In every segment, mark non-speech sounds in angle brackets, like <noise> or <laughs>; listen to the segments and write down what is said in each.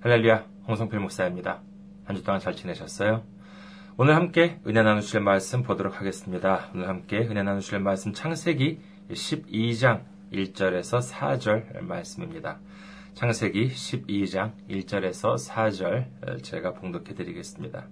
할렐루야, 홍성필 목사입니다. 한 주 동안 잘 지내셨어요? 오늘 함께 은혜 나누실 말씀 보도록 하겠습니다. 오늘 함께 은혜 나누실 말씀 창세기 12장 1절에서 4절 말씀입니다. 창세기 12장 1절에서 4절 제가 봉독해 드리겠습니다.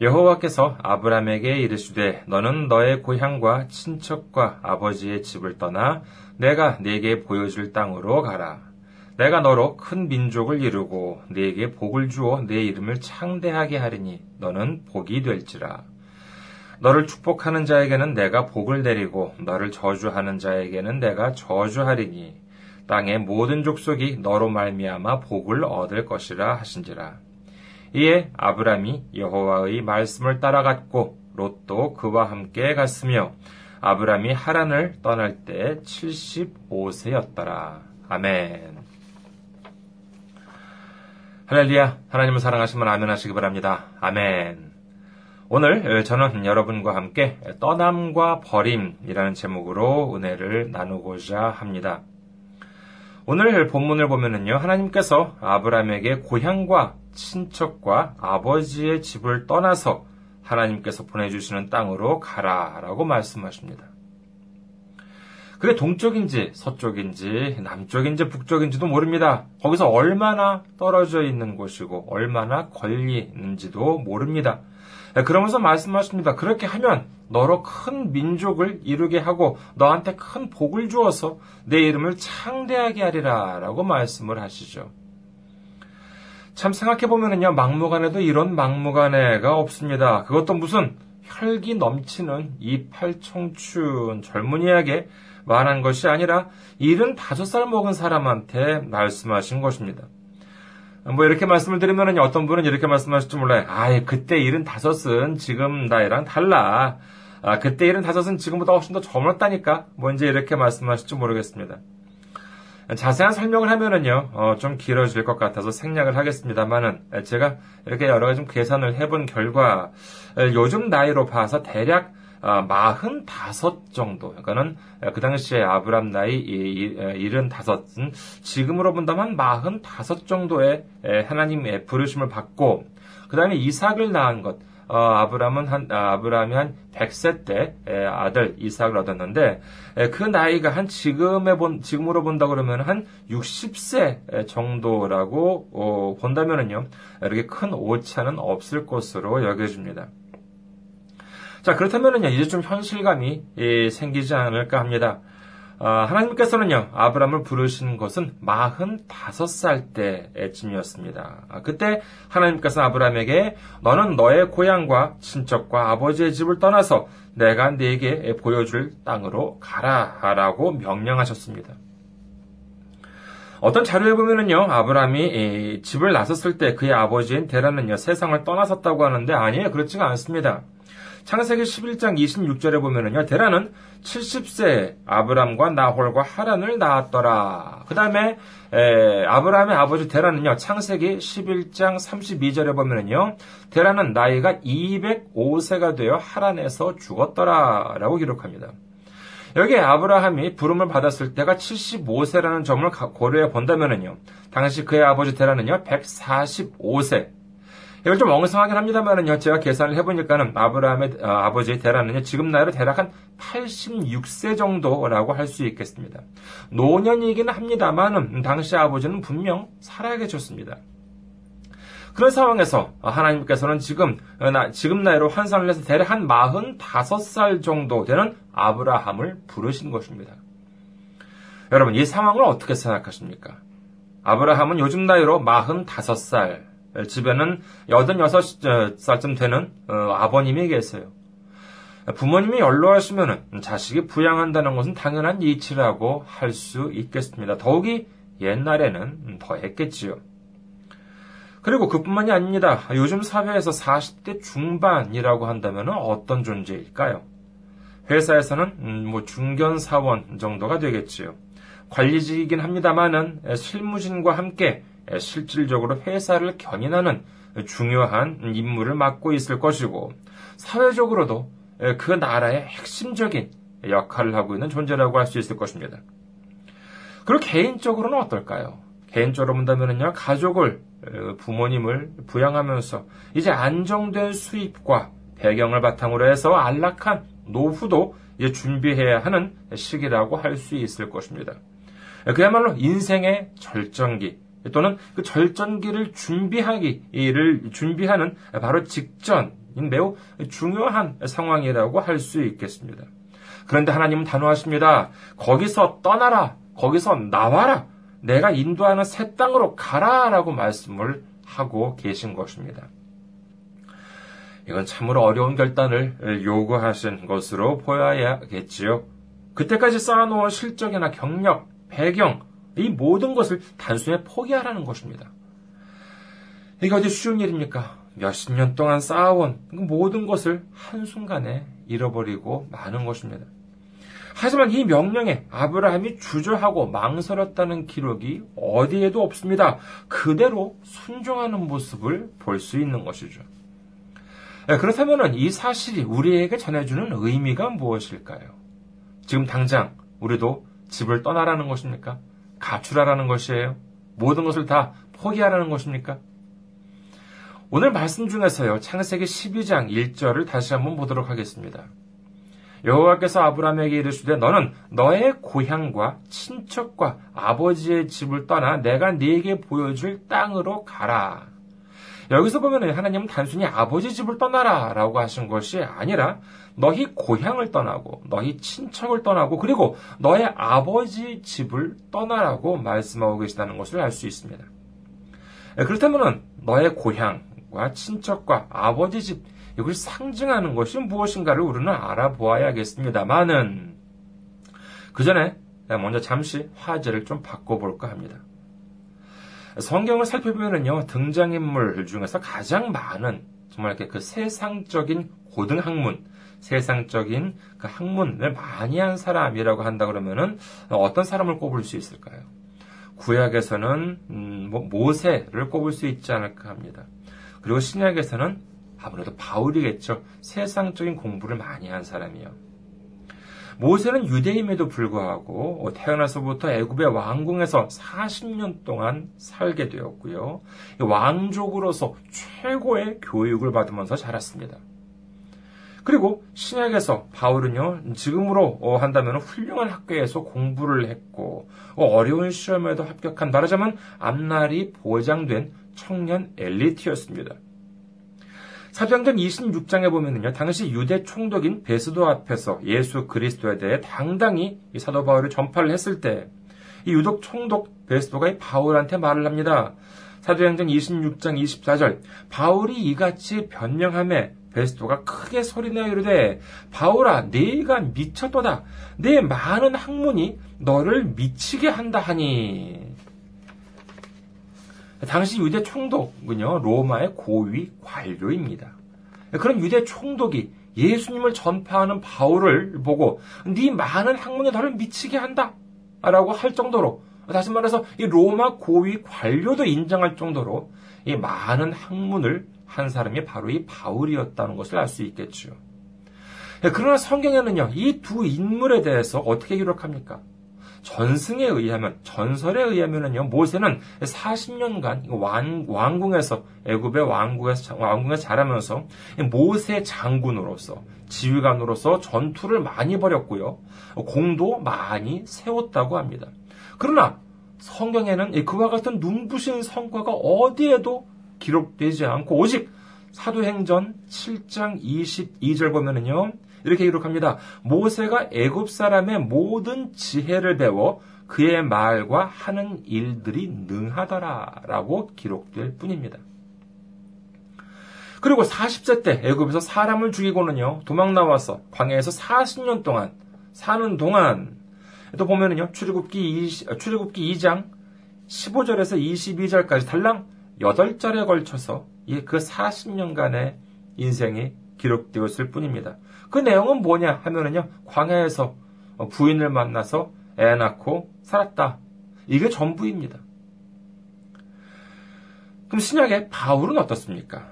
여호와께서 아브람에게 이르시되 너는 너의 고향과 친척과 아버지의 집을 떠나 내가 네게 보여줄 땅으로 가라. 내가 너로 큰 민족을 이루고 네게 복을 주어 네 이름을 창대하게 하리니 너는 복이 될지라. 너를 축복하는 자에게는 내가 복을 내리고 너를 저주하는 자에게는 내가 저주하리니 땅의 모든 족속이 너로 말미암아 복을 얻을 것이라 하신지라. 이에 아브람이 여호와의 말씀을 따라갔고 롯도 그와 함께 갔으며 아브람이 하란을 떠날 때 75세였더라. 아멘. 할렐루야. 하나님을 사랑하시면 아멘 하시기 바랍니다. 아멘. 오늘 저는 여러분과 함께 떠남과 버림이라는 제목으로 은혜를 나누고자 합니다. 오늘 본문을 보면은요, 하나님께서 아브라함에게 고향과 친척과 아버지의 집을 떠나서 하나님께서 보내주시는 땅으로 가라라고 말씀하십니다. 그게 동쪽인지 서쪽인지 남쪽인지 북쪽인지도 모릅니다. 거기서 얼마나 떨어져 있는 곳이고 얼마나 걸리 있는지도 모릅니다. 그러면서 말씀하십니다. 그렇게 하면 너로 큰 민족을 이루게 하고 너한테 큰 복을 주어서 내 이름을 창대하게 하리라 라고 말씀을 하시죠. 참 생각해보면요, 막무가내도 이런 막무가내가 없습니다. 그것도 무슨 혈기 넘치는 이 팔청춘 젊은이에게 말한 것이 아니라 75살 먹은 사람한테 말씀하신 것입니다. 뭐 이렇게 말씀을 드리면 어떤 분은 이렇게 말씀하실지 몰라요. 아예 그때 75은 지금 나이랑 달라. 아, 그때 75은 지금보다 훨씬 더 젊었다니까. 뭐 이제 이렇게 말씀하실지 모르겠습니다. 자세한 설명을 하면은요, 어, 좀 길어질 것 같아서 생략을 하겠습니다만은, 제가 이렇게 여러 가지 좀 계산을 해본 결과, 요즘 나이로 봐서 대략 마흔 다섯 정도. 그러니까는 그 당시에 아브람 나이 일흔 다섯은 지금으로 본다면 마흔 다섯 정도의 하나님의 부르심을 받고 그 다음에 이삭을 낳은 것. 어, 아브람은 한, 아, 아브람이 한 100세 때 아들 이삭을 얻었는데, 그 나이가 한 지금에 본, 지금으로 본다 그러면 한 60세 정도라고, 어, 본다면은요, 이렇게 큰 오차는 없을 것으로 여겨집니다. 자, 그렇다면은요, 이제 좀 현실감이 예, 생기지 않을까 합니다. 어, 하나님께서는요, 아브람을 부르신 것은 45살 때쯤이었습니다. 아, 그때 하나님께서 아브람에게 너는 너의 고향과 친척과 아버지의 집을 떠나서 내가 네게 보여줄 땅으로 가라 라고 명령하셨습니다. 어떤 자료에 보면은요, 아브람이 집을 나섰을 때 그의 아버지인 데라는요, 세상을 떠나섰다고 하는데 아니에요. 그렇지가 않습니다. 창세기 11장 26절에 보면은요, 데라는 70세 아브람과 나홀과 하란을 낳았더라. 그 다음에, 아브람의 아버지 데라는요, 창세기 11장 32절에 보면은요, 데라는 나이가 205세가 되어 하란에서 죽었더라. 라고 기록합니다. 여기 아브라함이 부름을 받았을 때가 75세라는 점을 고려해 본다면은요, 당시 그의 아버지 데라는요, 145세, 이걸 좀 엉성하긴 합니다만은요, 제가 계산을 해보니까는 아브라함의 어, 아버지 데라는요, 지금 나이로 대략 한 86세 정도라고 할 수 있겠습니다. 노년이긴 합니다만은 당시 아버지는 분명 살아 계셨습니다. 그런 상황에서 하나님께서는 지금, 어, 지금 나이로 환산을 해서 대략 한 45살 정도 되는 아브라함을 부르신 것입니다. 여러분, 이 상황을 어떻게 생각하십니까? 아브라함은 요즘 나이로 45살, 집에는 86살쯤 되는 어, 아버님이 계세요. 부모님이 연로하시면 자식이 부양한다는 것은 당연한 이치라고 할 수 있겠습니다. 더욱이 옛날에는 더 했겠지요. 그리고 그뿐만이 아닙니다. 요즘 사회에서 40대 중반이라고 한다면 어떤 존재일까요? 회사에서는 음, 뭐 중견 사원 정도가 되겠지요. 관리직이긴 합니다만은 실무진과 함께 실질적으로 회사를 견인하는 중요한 임무를 맡고 있을 것이고 사회적으로도 그 나라의 핵심적인 역할을 하고 있는 존재라고 할 수 있을 것입니다. 그리고 개인적으로는 어떨까요? 개인적으로 본다면요, 가족을, 어, 부모님을 부양하면서 이제 안정된 수입과 배경을 바탕으로 해서 안락한 노후도 이제 준비해야 하는 시기라고 할 수 있을 것입니다. 그야말로 인생의 절정기 또는 그 절정기를 준비하기를 준비하는 바로 직전인 매우 중요한 상황이라고 할 수 있겠습니다. 그런데 하나님은 단호하십니다. 거기서 떠나라. 거기서 나와라. 내가 인도하는 새 땅으로 가라라고 말씀을 하고 계신 것입니다. 이건 참으로 어려운 결단을 요구하신 것으로 보여야겠지요. 그때까지 쌓아놓은 실적이나 경력, 배경, 이 모든 것을 단순히 포기하라는 것입니다. 이게 어디 쉬운 일입니까? 몇십 년 동안 쌓아온 그 모든 것을 한순간에 잃어버리고 마는 것입니다. 하지만 이 명령에 아브라함이 주저하고 망설였다는 기록이 어디에도 없습니다. 그대로 순종하는 모습을 볼 수 있는 것이죠. 네, 그렇다면 이 사실이 우리에게 전해주는 의미가 무엇일까요? 지금 당장 우리도 집을 떠나라는 것입니까? 가출하라는 것이에요? 모든 것을 다 포기하라는 것입니까? 오늘 말씀 중에서요, 창세기 12장 1절을 다시 한번 보도록 하겠습니다. 여호와께서 아브라함에게 이르시되 너는 너의 고향과 친척과 아버지의 집을 떠나 내가 네게 보여줄 땅으로 가라. 여기서 보면 하나님은 단순히 아버지 집을 떠나라 라고 하신 것이 아니라 너희 고향을 떠나고 너희 친척을 떠나고 그리고 너의 아버지 집을 떠나라고 말씀하고 계시다는 것을 알 수 있습니다. 그렇다면 너의 고향과 친척과 아버지 집 이걸 상징하는 것이 무엇인가를 우리는 알아보아야겠습니다만은 그 전에 먼저 잠시 화제를 좀 바꿔볼까 합니다. 성경을 살펴보면요 등장인물 중에서 가장 많은 정말 이렇게 그 세상적인 고등학문, 세상적인 그 학문을 많이 한 사람이라고 한다 그러면은 어떤 사람을 꼽을 수 있을까요? 구약에서는 음, 뭐 모세를 꼽을 수 있지 않을까 합니다. 그리고 신약에서는 아무래도 바울이겠죠. 세상적인 공부를 많이 한 사람이요. 모세는 유대임에도 불구하고 태어나서부터 애굽의 왕궁에서 40년 동안 살게 되었고요. 왕족으로서 최고의 교육을 받으면서 자랐습니다. 그리고 신약에서 바울은요, 지금으로 한다면 훌륭한 학교에서 공부를 했고, 어려운 시험에도 합격한 말하자면 앞날이 보장된 청년 엘리트였습니다. 사도행전 26장에 보면은요, 당시 유대 총독인 베스도 앞에서 예수 그리스도에 대해 당당히 이 사도 바울이 전파를 했을 때, 이 유독 총독 베스도가 이 바울한테 말을 합니다. 사도행전 26장 24절, 바울이 이같이 변명함에 베스도가 크게 소리내어 이르되 바울아 네가 미쳤도다 내 많은 학문이 너를 미치게 한다 하니 당시 유대 총독은요 로마의 고위 관료입니다. 그런 유대 총독이 예수님을 전파하는 바울을 보고 네 많은 학문이 너를 미치게 한다 라고 할 정도로 다시 말해서 이 로마 고위 관료도 인정할 정도로 이 많은 학문을 한 사람이 바로 이 바울이었다는 것을 알 수 있겠죠. 예, 그러나 성경에는요, 이 두 인물에 대해서 어떻게 기록합니까? 전승에 의하면, 전설에 의하면은요, 모세는 40년간 왕, 왕궁에서, 애굽의 왕궁에서, 왕궁에서 자라면서 모세 장군으로서, 지휘관으로서 전투를 많이 벌였고요, 공도 많이 세웠다고 합니다. 그러나 성경에는 그와 같은 눈부신 성과가 어디에도 기록되지 않고 오직 사도행전 7장 22절 보면은요. 이렇게 기록합니다. 모세가 애굽 사람의 모든 지혜를 배워 그의 말과 하는 일들이 능하더라라고 기록될 뿐입니다. 그리고 40세 때 애굽에서 사람을 죽이고는요. 도망 나와서 광야에서 40년 동안 사는 동안 또 보면은요. 출애굽기 20, 출애굽기 2장 15절에서 22절까지 달랑 8절에 걸쳐서 그 40년간의 인생이 기록되었을 뿐입니다. 그 내용은 뭐냐 하면은요, 광야에서 부인을 만나서 애 낳고 살았다. 이게 전부입니다. 그럼 신약의 바울은 어떻습니까?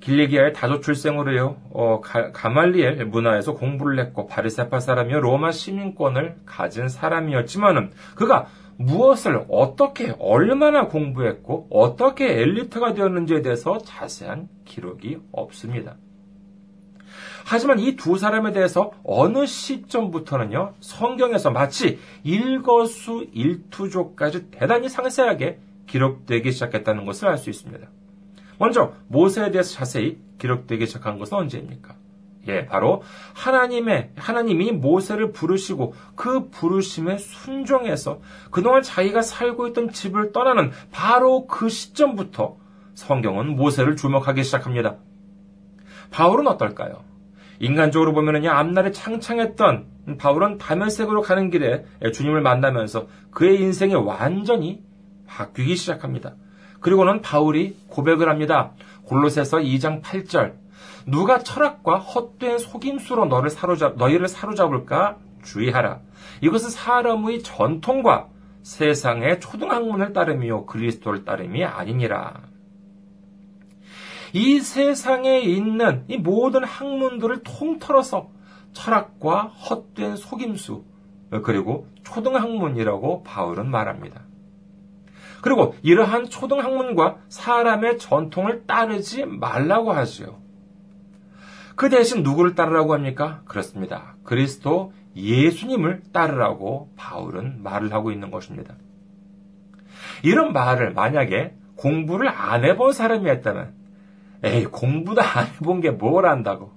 길리기아의 다조 출생으로요, 어, 가, 말리엘 문화에서 공부를 했고, 바리세파 사람이요, 로마 시민권을 가진 사람이었지만은, 그가 무엇을 어떻게 얼마나 공부했고 어떻게 엘리트가 되었는지에 대해서 자세한 기록이 없습니다. 하지만 이 두 사람에 대해서 어느 시점부터는요, 성경에서 마치 일거수 일투족까지 대단히 상세하게 기록되기 시작했다는 것을 알 수 있습니다. 먼저 모세에 대해서 자세히 기록되기 시작한 것은 언제입니까? 예, 바로 하나님의 하나님이 모세를 부르시고 그 부르심에 순종해서 그동안 자기가 살고 있던 집을 떠나는 바로 그 시점부터 성경은 모세를 주목하기 시작합니다. 바울은 어떨까요? 인간적으로 보면은요, 앞날에 창창했던 바울은 다면색으로 가는 길에 주님을 만나면서 그의 인생이 완전히 바뀌기 시작합니다. 그리고는 바울이 고백을 합니다. 골로새서 2장 8절. 누가 철학과 헛된 속임수로 너를 사로잡, 너희를 사로잡을까 주의하라. 이것은 사람의 전통과 세상의 초등학문을 따름이요 그리스도를 따름이 아니니라. 이 세상에 있는 이 모든 학문들을 통틀어서 철학과 헛된 속임수 그리고 초등학문이라고 바울은 말합니다. 그리고 이러한 초등학문과 사람의 전통을 따르지 말라고 하지요. 그 대신 누구를 따르라고 합니까? 그렇습니다. 그리스도 예수님을 따르라고 바울은 말을 하고 있는 것입니다. 이런 말을 만약에 공부를 안 해본 사람이 했다면, 에이, 공부도 안 해본 게 뭘 안다고.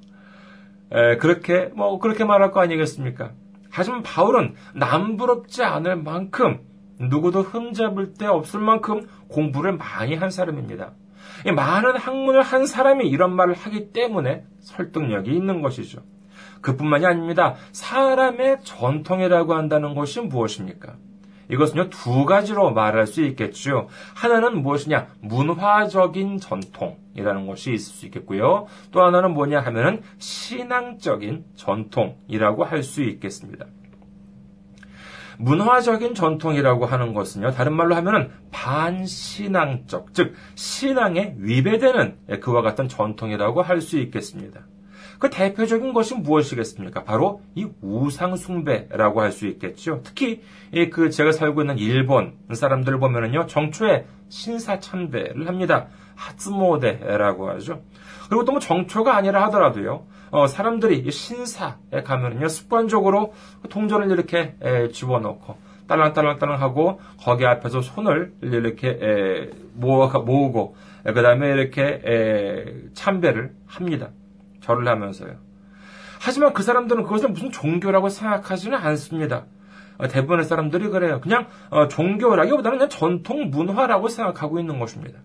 에, 그렇게, 뭐, 그렇게 말할 거 아니겠습니까? 하지만 바울은 남부럽지 않을 만큼 누구도 흠잡을 데 없을 만큼 공부를 많이 한 사람입니다. 많은 학문을 한 사람이 이런 말을 하기 때문에 설득력이 있는 것이죠. 그뿐만이 아닙니다. 사람의 전통이라고 한다는 것이 무엇입니까? 이것은요, 두 가지로 말할 수 있겠죠. 하나는 무엇이냐? 문화적인 전통이라는 것이 있을 수 있겠고요. 또 하나는 뭐냐 하면은 신앙적인 전통이라고 할 수 있겠습니다. 문화적인 전통이라고 하는 것은요, 다른 말로 하면은 반신앙적, 즉, 신앙에 위배되는 그와 같은 전통이라고 할 수 있겠습니다. 그 대표적인 것이 무엇이겠습니까? 바로 이 우상 숭배라고 할 수 있겠죠. 특히 그 제가 살고 있는 일본 사람들 보면은요, 정초에 신사 참배를 합니다. 하츠모데라고 하죠. 그리고 또 뭐 정초가 아니라 하더라도요, 어, 사람들이 신사에 가면은요, 습관적으로 동전을 이렇게 에, 집어넣고, 딸랑딸랑딸랑 하고, 거기 앞에서 손을 이렇게 모으고, 그 다음에 이렇게 에, 참배를 합니다. 절을 하면서요. 하지만 그 사람들은 그것을 무슨 종교라고 생각하지는 않습니다. 어, 대부분의 사람들이 그래요. 그냥 어, 종교라기보다는 그냥 전통 문화라고 생각하고 있는 것입니다.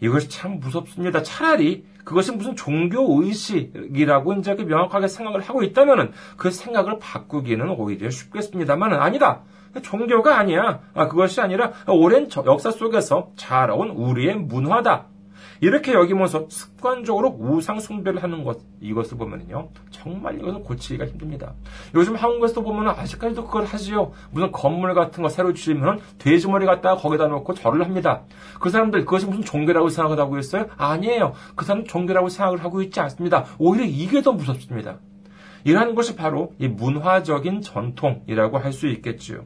이것이 참 무섭습니다. 차라리 그것이 무슨 종교 의식이라고 이제 명확하게 생각을 하고 있다면 그 생각을 바꾸기는 오히려 쉽겠습니다만 아니다. 종교가 아니야. 아, 그것이 아니라 오랜 역사 속에서 자라온 우리의 문화다. 이렇게 여기면서 습관적으로 우상 숭배를 하는 것 이것을 보면요 정말 이것은 고치기가 힘듭니다. 요즘 한국에서 보면 아직까지도 그걸 하지요. 무슨 건물 같은 거 새로 지으면 돼지 머리 갖다가 거기다 놓고 절을 합니다. 그 사람들 그것이 무슨 종교라고 생각을 하고 있어요? 아니에요. 그 사람 종교라고 생각을 하고 있지 않습니다. 오히려 이게 더 무섭습니다. 이러한 것이 바로 이 문화적인 전통이라고 할 수 있겠지요.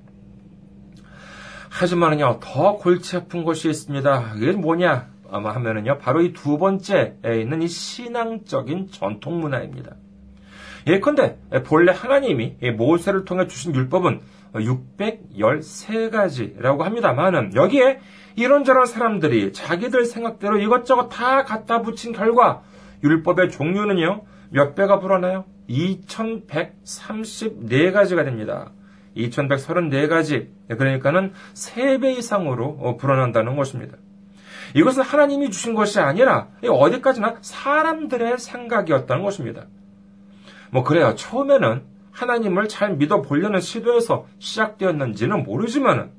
하지만은요, 더 골치 아픈 것이 있습니다. 이게 뭐냐? 하면은요, 바로 이 두 번째에 있는 이 신앙적인 전통 문화입니다. 예컨대 본래 하나님이 모세를 통해 주신 율법은 613가지라고 합니다만은 여기에 이런저런 사람들이 자기들 생각대로 이것저것 다 갖다 붙인 결과 율법의 종류는요 몇 배가 불어나요? 2134가지가 됩니다. 2134가지 그러니까는 3배 이상으로 불어난다는 것입니다. 이것은 하나님이 주신 것이 아니라 어디까지나 사람들의 생각이었다는 것입니다. 뭐 그래요. 처음에는 하나님을 잘 믿어보려는 시도에서 시작되었는지는 모르지만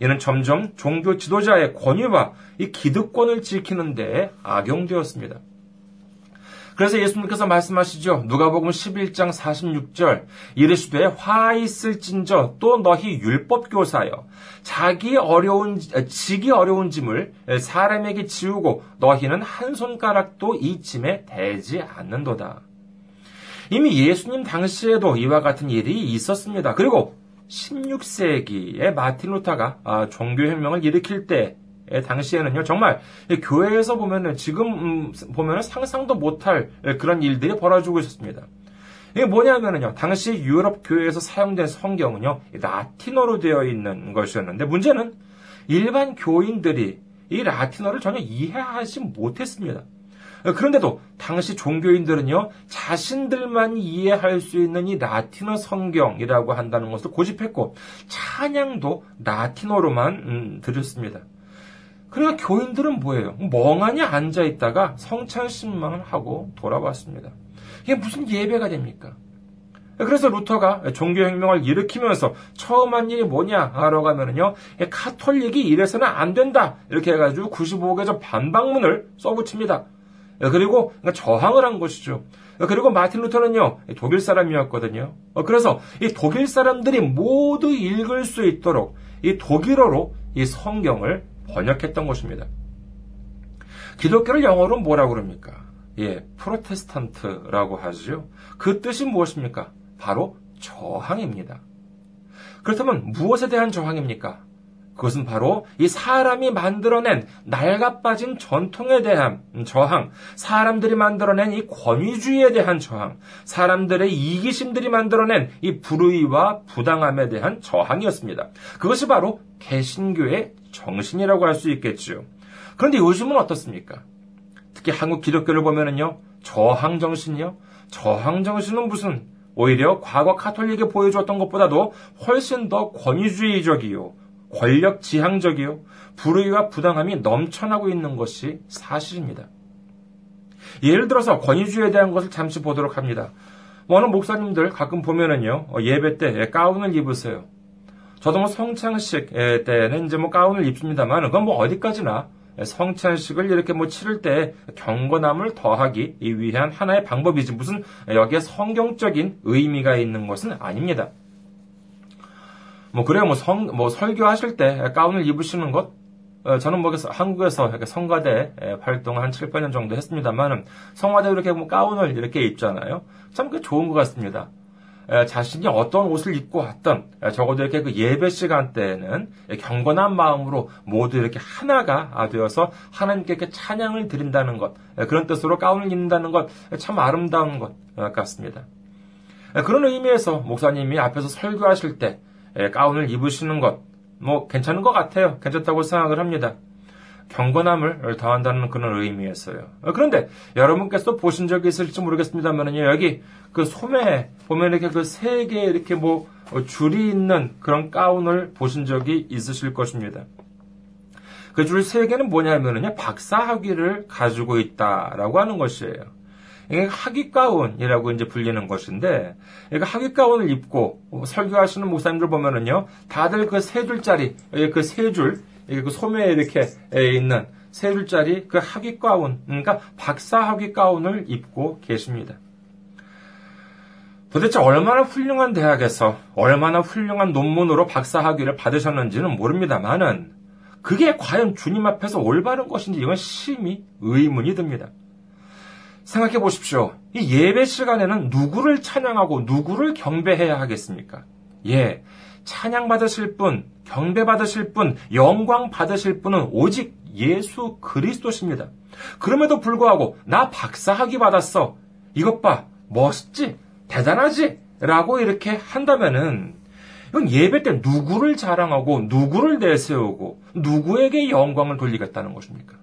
이는 점점 종교 지도자의 권위와 이 기득권을 지키는 데 악용되었습니다. 그래서 예수님께서 말씀하시죠. 누가복음 11장 46절 이르시되 화 있을진저 또 너희 율법 교사여 자기 어려운 지기 어려운 짐을 사람에게 지우고 너희는 한 손가락도 이 짐에 대지 않는도다. 이미 예수님 당시에도 이와 같은 일이 있었습니다. 그리고 16세기에 마틴 루터가 아, 종교혁명을 일으킬 때 당시에는요 정말 교회에서 보면은 지금 음, 보면은 상상도 못할 그런 일들이 벌어지고 있었습니다. 이게 뭐냐면은요 당시 유럽 교회에서 사용된 성경은요 라틴어로 되어 있는 것이었는데 문제는 일반 교인들이 이 라틴어를 전혀 이해하지 못했습니다. 그런데도 당시 종교인들은요, 자신들만 이해할 수 있는 이 라틴어 성경이라고 한다는 것을 고집했고, 찬양도 라틴어로만 음, 들었습니다. 그러니까 교인들은 뭐예요? 멍하니 앉아있다가 성찬신만 하고 돌아왔습니다. 이게 무슨 예배가 됩니까? 그래서 루터가 종교혁명을 일으키면서 처음 한 일이 뭐냐 하러 가면은요, 카톨릭이 이래서는 안 된다. 이렇게 해가지고 95개조 반박문을 써붙입니다. 그리고 저항을 한 것이죠. 그리고 마틴 루터는요, 독일 사람이었거든요. 그래서 이 독일 사람들이 모두 읽을 수 있도록 이 독일어로 이 성경을 번역했던 것입니다. 기독교를 영어로 뭐라고 그럽니까? 예, 프로테스탄트라고 하죠. 그 뜻이 무엇입니까? 바로 저항입니다. 그렇다면 무엇에 대한 저항입니까? 그것은 바로 이 사람이 만들어낸 낡아빠진 전통에 대한 저항, 사람들이 만들어낸 이 권위주의에 대한 저항, 사람들의 이기심들이 만들어낸 이 불의와 부당함에 대한 저항이었습니다. 그것이 바로 개신교의 정신이라고 할 수 있겠죠. 그런데 요즘은 어떻습니까? 특히 한국 기독교를 보면은요, 저항 정신이요? 저항 정신은 무슨 오히려 과거 카톨릭이 보여주었던 것보다도 훨씬 더 권위주의적이요. 권력 지향적이요. 불의와 부당함이 넘쳐나고 있는 것이 사실입니다. 예를 들어서 권위주의에 대한 것을 잠시 보도록 합니다. 어느 목사님들 가끔 보면은요, 어, 예배 때 가운을 입으세요. 저도 뭐 성창식 때는 이제 뭐 가운을 입습니다만, 그건 뭐 어디까지나 성찬식을 이렇게 뭐 치를 때 경건함을 더하기 위한 하나의 방법이지 무슨 여기에 성경적인 의미가 있는 것은 아닙니다. 뭐 그래요 뭐 성 뭐 설교하실 때 가운을 입으시는 것 어, 저는 뭐 한국에서 이렇게 성가대 활동을 한 7, 8년 정도 했습니다만은 성가대 이렇게 뭐 가운을 이렇게 입잖아요. 참 그 좋은 것 같습니다. 자신이 어떤 옷을 입고 왔던 적어도 이렇게 그 예배 시간 때에는 경건한 마음으로 모두 이렇게 하나가 되어서 하나님께 찬양을 드린다는 것 그런 뜻으로 가운을 입는다는 것 참 아름다운 것 같습니다. 그런 의미에서 목사님이 앞에서 설교하실 때 가운을 입으시는 것 뭐 괜찮은 것 같아요. 괜찮다고 생각을 합니다. 경건함을 더한다는 그런 의미였어요. 그런데 여러분께서 보신 적이 있을지 모르겠습니다만요. 여기 그 소매에 보면 이렇게 그 세 개 이렇게 뭐 줄이 있는 그런 가운을 보신 적이 있으실 것입니다. 그 줄 세 개는 뭐냐면요. 박사 학위를 가지고 있다라고 하는 것이에요. 이게 학위 가운이라고 이제 불리는 것인데, 그러니까 학위 가운을 입고 설교하시는 목사님들 보면은요, 다들 그 세 줄짜리, 그 세 줄, 그 소매에 이렇게 있는 세 줄짜리 그 학위 가운, 그러니까 박사 학위 가운을 입고 계십니다. 도대체 얼마나 훌륭한 대학에서 얼마나 훌륭한 논문으로 박사 학위를 받으셨는지는 모릅니다만은 그게 과연 주님 앞에서 올바른 것인지 이건 심히 의문이 듭니다. 생각해 보십시오. 이 예배 시간에는 누구를 찬양하고 누구를 경배해야 하겠습니까? 예. 찬양 받으실 분, 경배 받으실 분, 영광 받으실 분은 오직 예수 그리스도십니다. 그럼에도 불구하고 나 박사학위 받았어. 이것 봐. 멋있지? 대단하지? 라고 이렇게 한다면은 이건 예배 때 누구를 자랑하고 누구를 내세우고 누구에게 영광을 돌리겠다는 것입니까?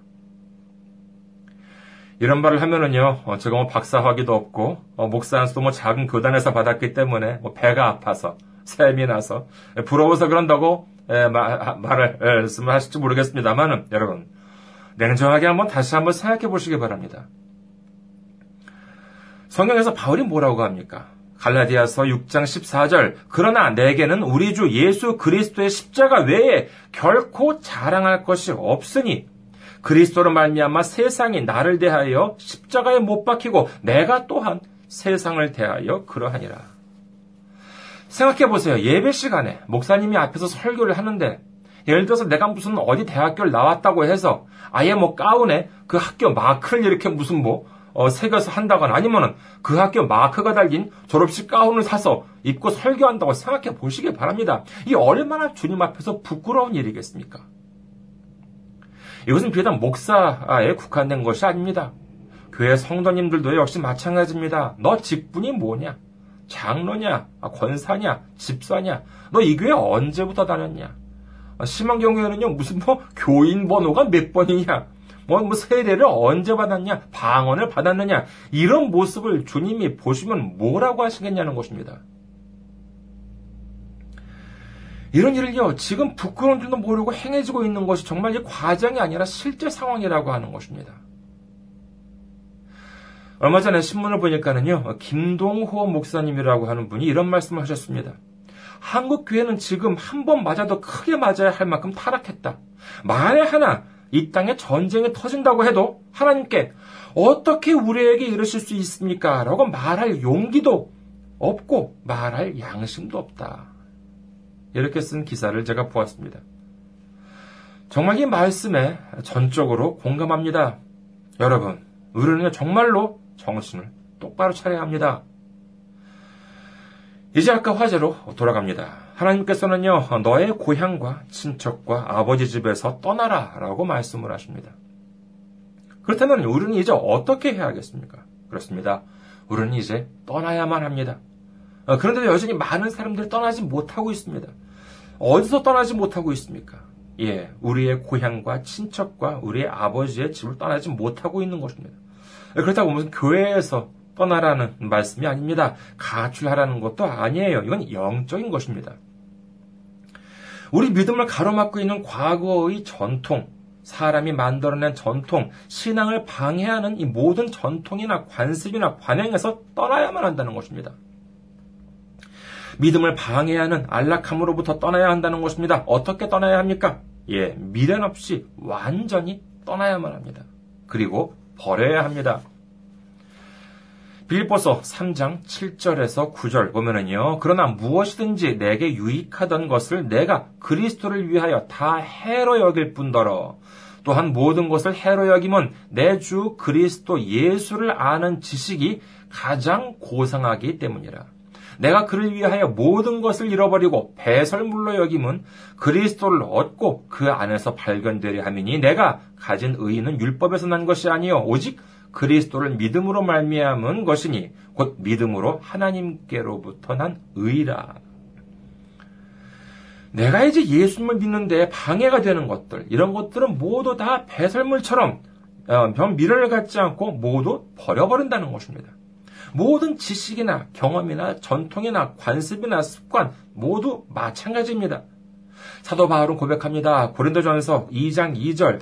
이런 말을 하면은요, 어, 제가 뭐 박사학위도 없고, 어, 목사 안수도 뭐 작은 교단에서 받았기 때문에 뭐 배가 아파서, 샘이 나서, 부러워서 그런다고 에, 마, 말을 말씀하실지 모르겠습니다만은, 여러분, 냉정하게 한번 다시 한번 생각해 보시기 바랍니다. 성경에서 바울이 뭐라고 합니까? 갈라디아서 6장 14절. 그러나 내게는 우리 주 예수 그리스도의 십자가 외에 결코 자랑할 것이 없으니 그리스도로 말미암아 세상이 나를 대하여 십자가에 못 박히고 내가 또한 세상을 대하여 그러하니라. 생각해 보세요. 예배 시간에 목사님이 앞에서 설교를 하는데 예를 들어서 내가 무슨 어디 대학교를 나왔다고 해서 아예 뭐 가운에 그 학교 마크를 이렇게 무슨 뭐 어, 새겨서 한다거나 아니면은 그 학교 마크가 달린 졸업식 가운을 사서 입고 설교한다고 생각해 보시기 바랍니다. 이 얼마나 주님 앞에서 부끄러운 일이겠습니까? 이것은 비단 목사에 국한된 것이 아닙니다. 교회 성도님들도 역시 마찬가지입니다. 너 직분이 뭐냐? 장로냐? 권사냐? 집사냐? 너 이 교회 언제부터 다녔냐? 심한 경우에는요, 무슨 뭐 교인 번호가 몇 번이냐? 뭐, 뭐 세례를 언제 받았냐? 방언을 받았느냐? 이런 모습을 주님이 보시면 뭐라고 하시겠냐는 것입니다. 이런 일을요, 지금 부끄러운 줄도 모르고 행해지고 있는 것이 정말 이 과정이 아니라 실제 상황이라고 하는 것입니다. 얼마 전에 신문을 보니까는요, 김동호 목사님이라고 하는 분이 이런 말씀을 하셨습니다. 한국 교회는 지금 한 번 맞아도 크게 맞아야 할 만큼 타락했다. 만에 하나 이 땅에 전쟁이 터진다고 해도 하나님께 어떻게 우리에게 이러실 수 있습니까? 라고 말할 용기도 없고 말할 양심도 없다. 이렇게 쓴 기사를 제가 보았습니다. 정말 이 말씀에 전적으로 공감합니다. 여러분, 우리는 정말로 정신을 똑바로 차려야 합니다. 이제 아까 화제로 돌아갑니다. 하나님께서는요, 너의 고향과 친척과 아버지 집에서 떠나라 라고 말씀을 하십니다. 그렇다면 우리는 이제 어떻게 해야 하겠습니까? 그렇습니다. 우리는 이제 떠나야만 합니다. 어, 그런데도 여전히 많은 사람들이 떠나지 못하고 있습니다. 어디서 떠나지 못하고 있습니까? 예, 우리의 고향과 친척과 우리의 아버지의 집을 떠나지 못하고 있는 것입니다. 그렇다고 무슨 교회에서 떠나라는 말씀이 아닙니다. 가출하라는 것도 아니에요. 이건 영적인 것입니다. 우리 믿음을 가로막고 있는 과거의 전통, 사람이 만들어낸 전통, 신앙을 방해하는 이 모든 전통이나 관습이나 관행에서 떠나야만 한다는 것입니다. 믿음을 방해하는 안락함으로부터 떠나야 한다는 것입니다. 어떻게 떠나야 합니까? 예, 미련 없이 완전히 떠나야만 합니다. 그리고 버려야 합니다. 빌보서 3장 7절에서 9절 보면은요. 그러나 무엇이든지 내게 유익하던 것을 내가 그리스도를 위하여 다 해로 여길 뿐더러 또한 모든 것을 해로 여김은 내 주 그리스도 예수를 아는 지식이 가장 고상하기 때문이라. 내가 그를 위하여 모든 것을 잃어버리고 배설물로 여김은 그리스도를 얻고 그 안에서 발견되려 함이니 내가 가진 의인은 율법에서 난 것이 아니요 오직 그리스도를 믿음으로 말미암은 것이니 곧 믿음으로 하나님께로부터 난 의라. 내가 이제 예수님을 믿는데 방해가 되는 것들, 이런 것들은 모두 다 배설물처럼 어, 병 미련을 갖지 않고 모두 버려버린다는 것입니다. 모든 지식이나 경험이나 전통이나 관습이나 습관 모두 마찬가지입니다. 사도 바울은 고백합니다. 고린도전서 2장 2절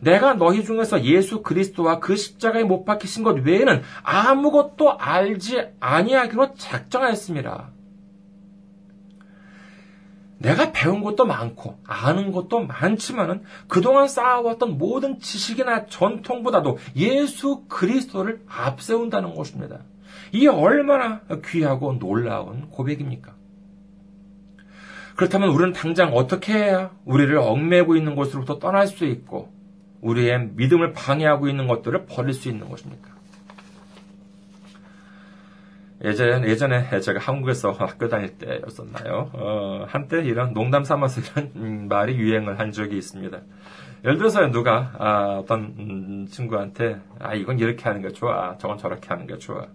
내가 너희 중에서 예수 그리스도와 그 십자가에 못 박히신 것 외에는 아무것도 알지 아니하기로 작정하였습니다. 내가 배운 것도 많고 아는 것도 많지만은 그동안 쌓아왔던 모든 지식이나 전통보다도 예수 그리스도를 앞세운다는 것입니다. 이게 얼마나 귀하고 놀라운 고백입니까? 그렇다면 우리는 당장 어떻게 해야 우리를 얽매고 있는 곳으로부터 떠날 수 있고 우리의 믿음을 방해하고 있는 것들을 버릴 수 있는 것입니까? 예전, 예전에 제가 한국에서 학교 다닐 때였었나요? 어, 한때 이런 농담 삼아서 이런 <laughs> 말이 유행을 한 적이 있습니다. 예를 들어서 누가, 아, 어떤 친구한테, 아, 이건 이렇게 하는 게 좋아. 저건 저렇게 하는 게 좋아.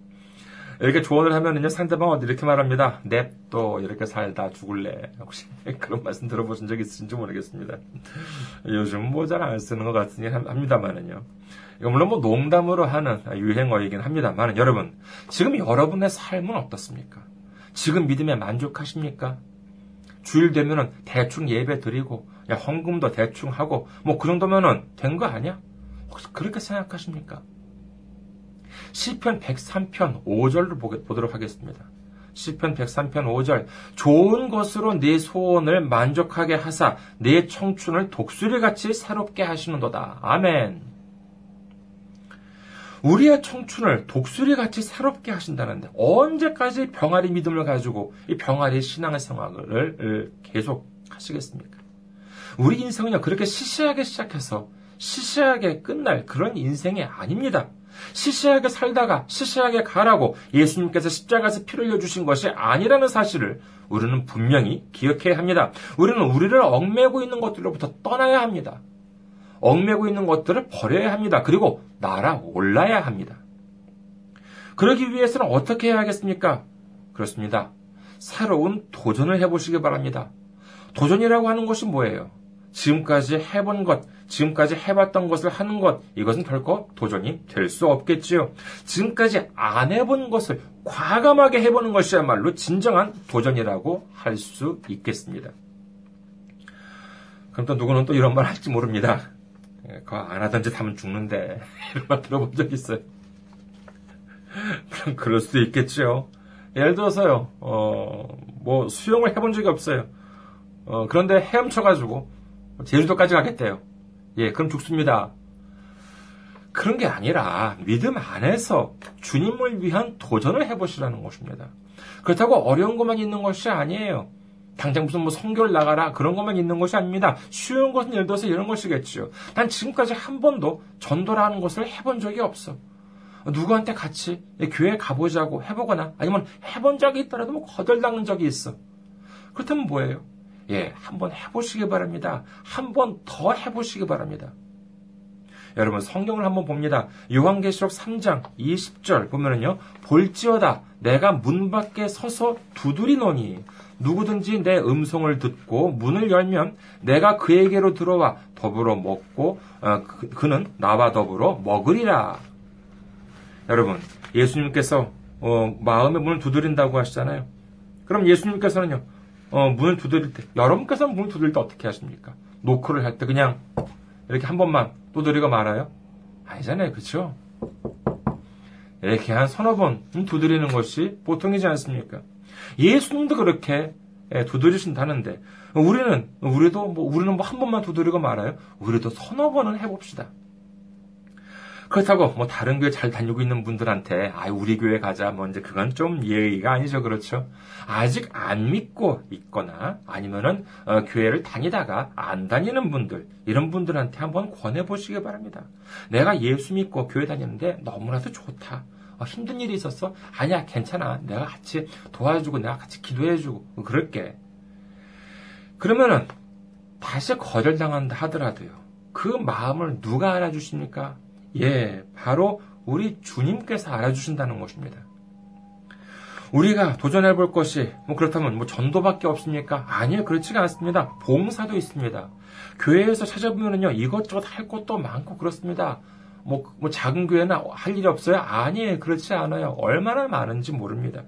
이렇게 조언을 하면은요, 상대방은 이렇게 말합니다. 넵또 이렇게 살다 죽을래. 혹시 <laughs> 그런 말씀 들어보신 적 있으신지 모르겠습니다. 요즘 뭐 잘 안 쓰는 것 같으니 합니다만은요. 이거 물론 뭐 농담으로 하는 유행어이긴 합니다만 여러분, 지금 여러분의 삶은 어떻습니까? 지금 믿음에 만족하십니까? 주일 되면은 대충 예배 드리고, 야, 헌금도 대충 하고, 뭐 그 정도면은 된 거 아니야? 혹시 그렇게 생각하십니까? 시편 103편 5절을 보도록 하겠습니다. 시편 103편 5절 좋은 것으로 네 소원을 만족하게 하사 네 청춘을 독수리같이 새롭게 하시는도다. 아멘. 우리의 청춘을 독수리 같이 새롭게 하신다는데 언제까지 병아리 믿음을 가지고 이 병아리 신앙의 생활을 계속 하시겠습니까? 우리 인생은요 그렇게 시시하게 시작해서 시시하게 끝날 그런 인생이 아닙니다. 시시하게 살다가 시시하게 가라고 예수님께서 십자가에서 피를 흘려주신 것이 아니라는 사실을 우리는 분명히 기억해야 합니다. 우리는 우리를 얽매고 있는 것들로부터 떠나야 합니다. 얽매고 있는 것들을 버려야 합니다. 그리고 날아올라야 합니다. 그러기 위해서는 어떻게 해야 하겠습니까? 그렇습니다. 새로운 도전을 해보시기 바랍니다. 도전이라고 하는 것이 뭐예요? 지금까지 해본 것, 지금까지 해봤던 것을 하는 것, 이것은 결코 도전이 될 수 없겠지요. 지금까지 안 해본 것을 과감하게 해보는 것이야말로 진정한 도전이라고 할 수 있겠습니다. 그럼 또 누구는 또 이런 말 할지 모릅니다. 예, 그거 안 하던 짓 하면 죽는데. <laughs> 이런 말 들어본 적 있어요. 그럼 그럴 수도 있겠죠. 예를 들어서요, 어, 뭐, 수영을 해본 적이 없어요. 어, 그런데 헤엄쳐가지고, 제주도까지 가겠대요. 예, 그럼 죽습니다. 그런 게 아니라, 믿음 안에서 주님을 위한 도전을 해보시라는 것입니다. 그렇다고 어려운 것만 있는 것이 아니에요. 당장 무슨 뭐 성결 나가라 그런 것만 있는 것이 아닙니다. 쉬운 것은 예를 들어서 이런 것이겠죠. 난 지금까지 한 번도 전도라는 것을 해본 적이 없어. 누구한테 같이 교회 가보자고 해보거나 아니면 해본 적이 있더라도 뭐 거덜당는 적이 있어. 그렇다면 뭐예요? 예, 한번 해보시기 바랍니다. 한 번 더 해보시기 바랍니다. 여러분 성경을 한번 봅니다. 요한계시록 3장 20절 보면은요. 볼지어다 내가 문 밖에 서서 두드리노니 누구든지 내 음성을 듣고 문을 열면 내가 그에게로 들어와 더불어 먹고 어, 그, 는 나와 더불어 먹으리라. 여러분 예수님께서 어, 마음의 문을 두드린다고 하시잖아요. 그럼 예수님께서는요. 어, 문을 두드릴 때 여러분께서는 문을 두드릴 때 어떻게 하십니까? 노크를 할 때 그냥 이렇게 한 번만 두드리고 말아요? 아니잖아요. 그렇죠? 이렇게 한 서너 번 두드리는 것이 보통이지 않습니까? 예수님도 그렇게 예, 두드리신다는데 우리는 우리도 뭐 우리는 뭐 한 번만 두드리고 말아요. 우리도 서너 번은 해봅시다. 그렇다고 뭐 다른 교회 잘 다니고 있는 분들한테 아 우리 교회 가자 뭐 이제 그건 좀 예의가 아니죠. 그렇죠? 아직 안 믿고 있거나 아니면은 어, 교회를 다니다가 안 다니는 분들 이런 분들한테 한번 권해 보시기 바랍니다. 내가 예수 믿고 교회 다니는데 너무나도 좋다. 어, 힘든 일이 있었어? 아니야 괜찮아. 내가 같이 도와주고 내가 같이 기도해주고 그럴게. 그러면은 다시 거절당한다 하더라도요. 그 마음을 누가 알아주십니까 예, 바로 우리 주님께서 알아주신다는 것입니다. 우리가 도전해 볼 것이 뭐 그렇다면 뭐 전도밖에 없습니까? 아니요, 그렇지가 않습니다. 봉사도 있습니다. 교회에서 찾아보면요 이것저것 할 것도 많고 그렇습니다. 뭐, 뭐 작은 교회나 할 일이 없어요? 아니에요, 그렇지 않아요. 얼마나 많은지 모릅니다.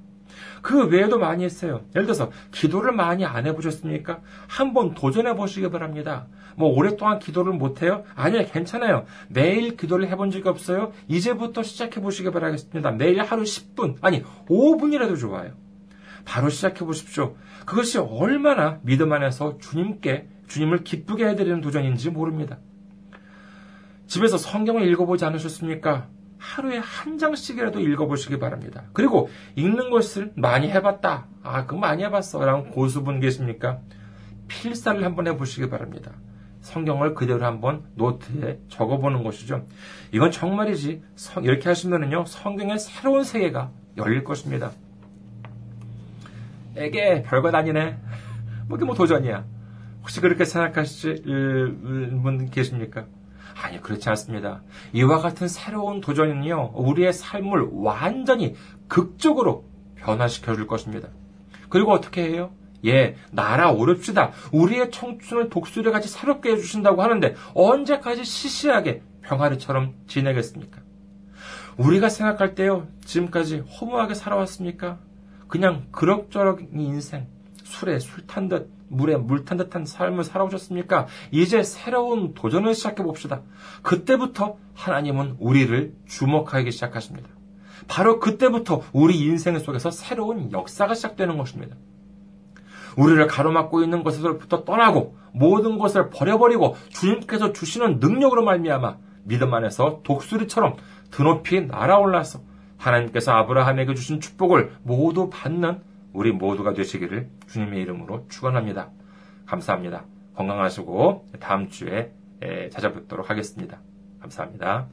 그 외에도 많이 했어요. 예를 들어서 기도를 많이 안 해보셨습니까? 한번 도전해 보시기 바랍니다. 뭐 오랫동안 기도를 못해요? 아니요, 괜찮아요. 매일 기도를 해본 적이 없어요? 이제부터 시작해 보시기 바라겠습니다. 매일 하루 10분, 아니 5분이라도 좋아요. 바로 시작해 보십시오. 그것이 얼마나 믿음 안에서 주님께 주님을 기쁘게 해드리는 도전인지 모릅니다. 집에서 성경을 읽어보지 않으셨습니까? 하루에 한 장씩이라도 읽어보시기 바랍니다. 그리고 읽는 것을 많이 해봤다. 아, 그거 많이 해봤어. 라는 고수분 계십니까? 필사를 한번 해보시기 바랍니다. 성경을 그대로 한번 노트에 적어보는 것이죠. 이건 정말이지. 이렇게 하시면은요, 성경의 새로운 세계가 열릴 것입니다. 에게 별것 아니네. 뭐, 뭐 도전이야. 혹시 그렇게 생각하실 분 계십니까? 아니, 그렇지 않습니다. 이와 같은 새로운 도전은요, 우리의 삶을 완전히 극적으로 변화시켜 줄 것입니다. 그리고 어떻게 해요? 예, 날아오릅시다. 우리의 청춘을 독수리 같이 새롭게 해주신다고 하는데 언제까지 시시하게 병아리처럼 지내겠습니까? 우리가 생각할 때요, 지금까지 허무하게 살아왔습니까? 그냥 그럭저럭 인생, 술에 술 탄 듯, 물에 물 탄 듯한 삶을 살아오셨습니까? 이제 새로운 도전을 시작해 봅시다. 그때부터 하나님은 우리를 주목하기 시작하십니다. 바로 그때부터 우리 인생 속에서 새로운 역사가 시작되는 것입니다. 우리를 가로막고 있는 것에서부터 떠나고 모든 것을 버려버리고 주님께서 주시는 능력으로 말미암아 믿음 안에서 독수리처럼 드높이 날아올라서 하나님께서 아브라함에게 주신 축복을 모두 받는 우리 모두가 되시기를 주님의 이름으로 축원합니다. 감사합니다. 건강하시고 다음 주에 찾아뵙도록 하겠습니다. 감사합니다.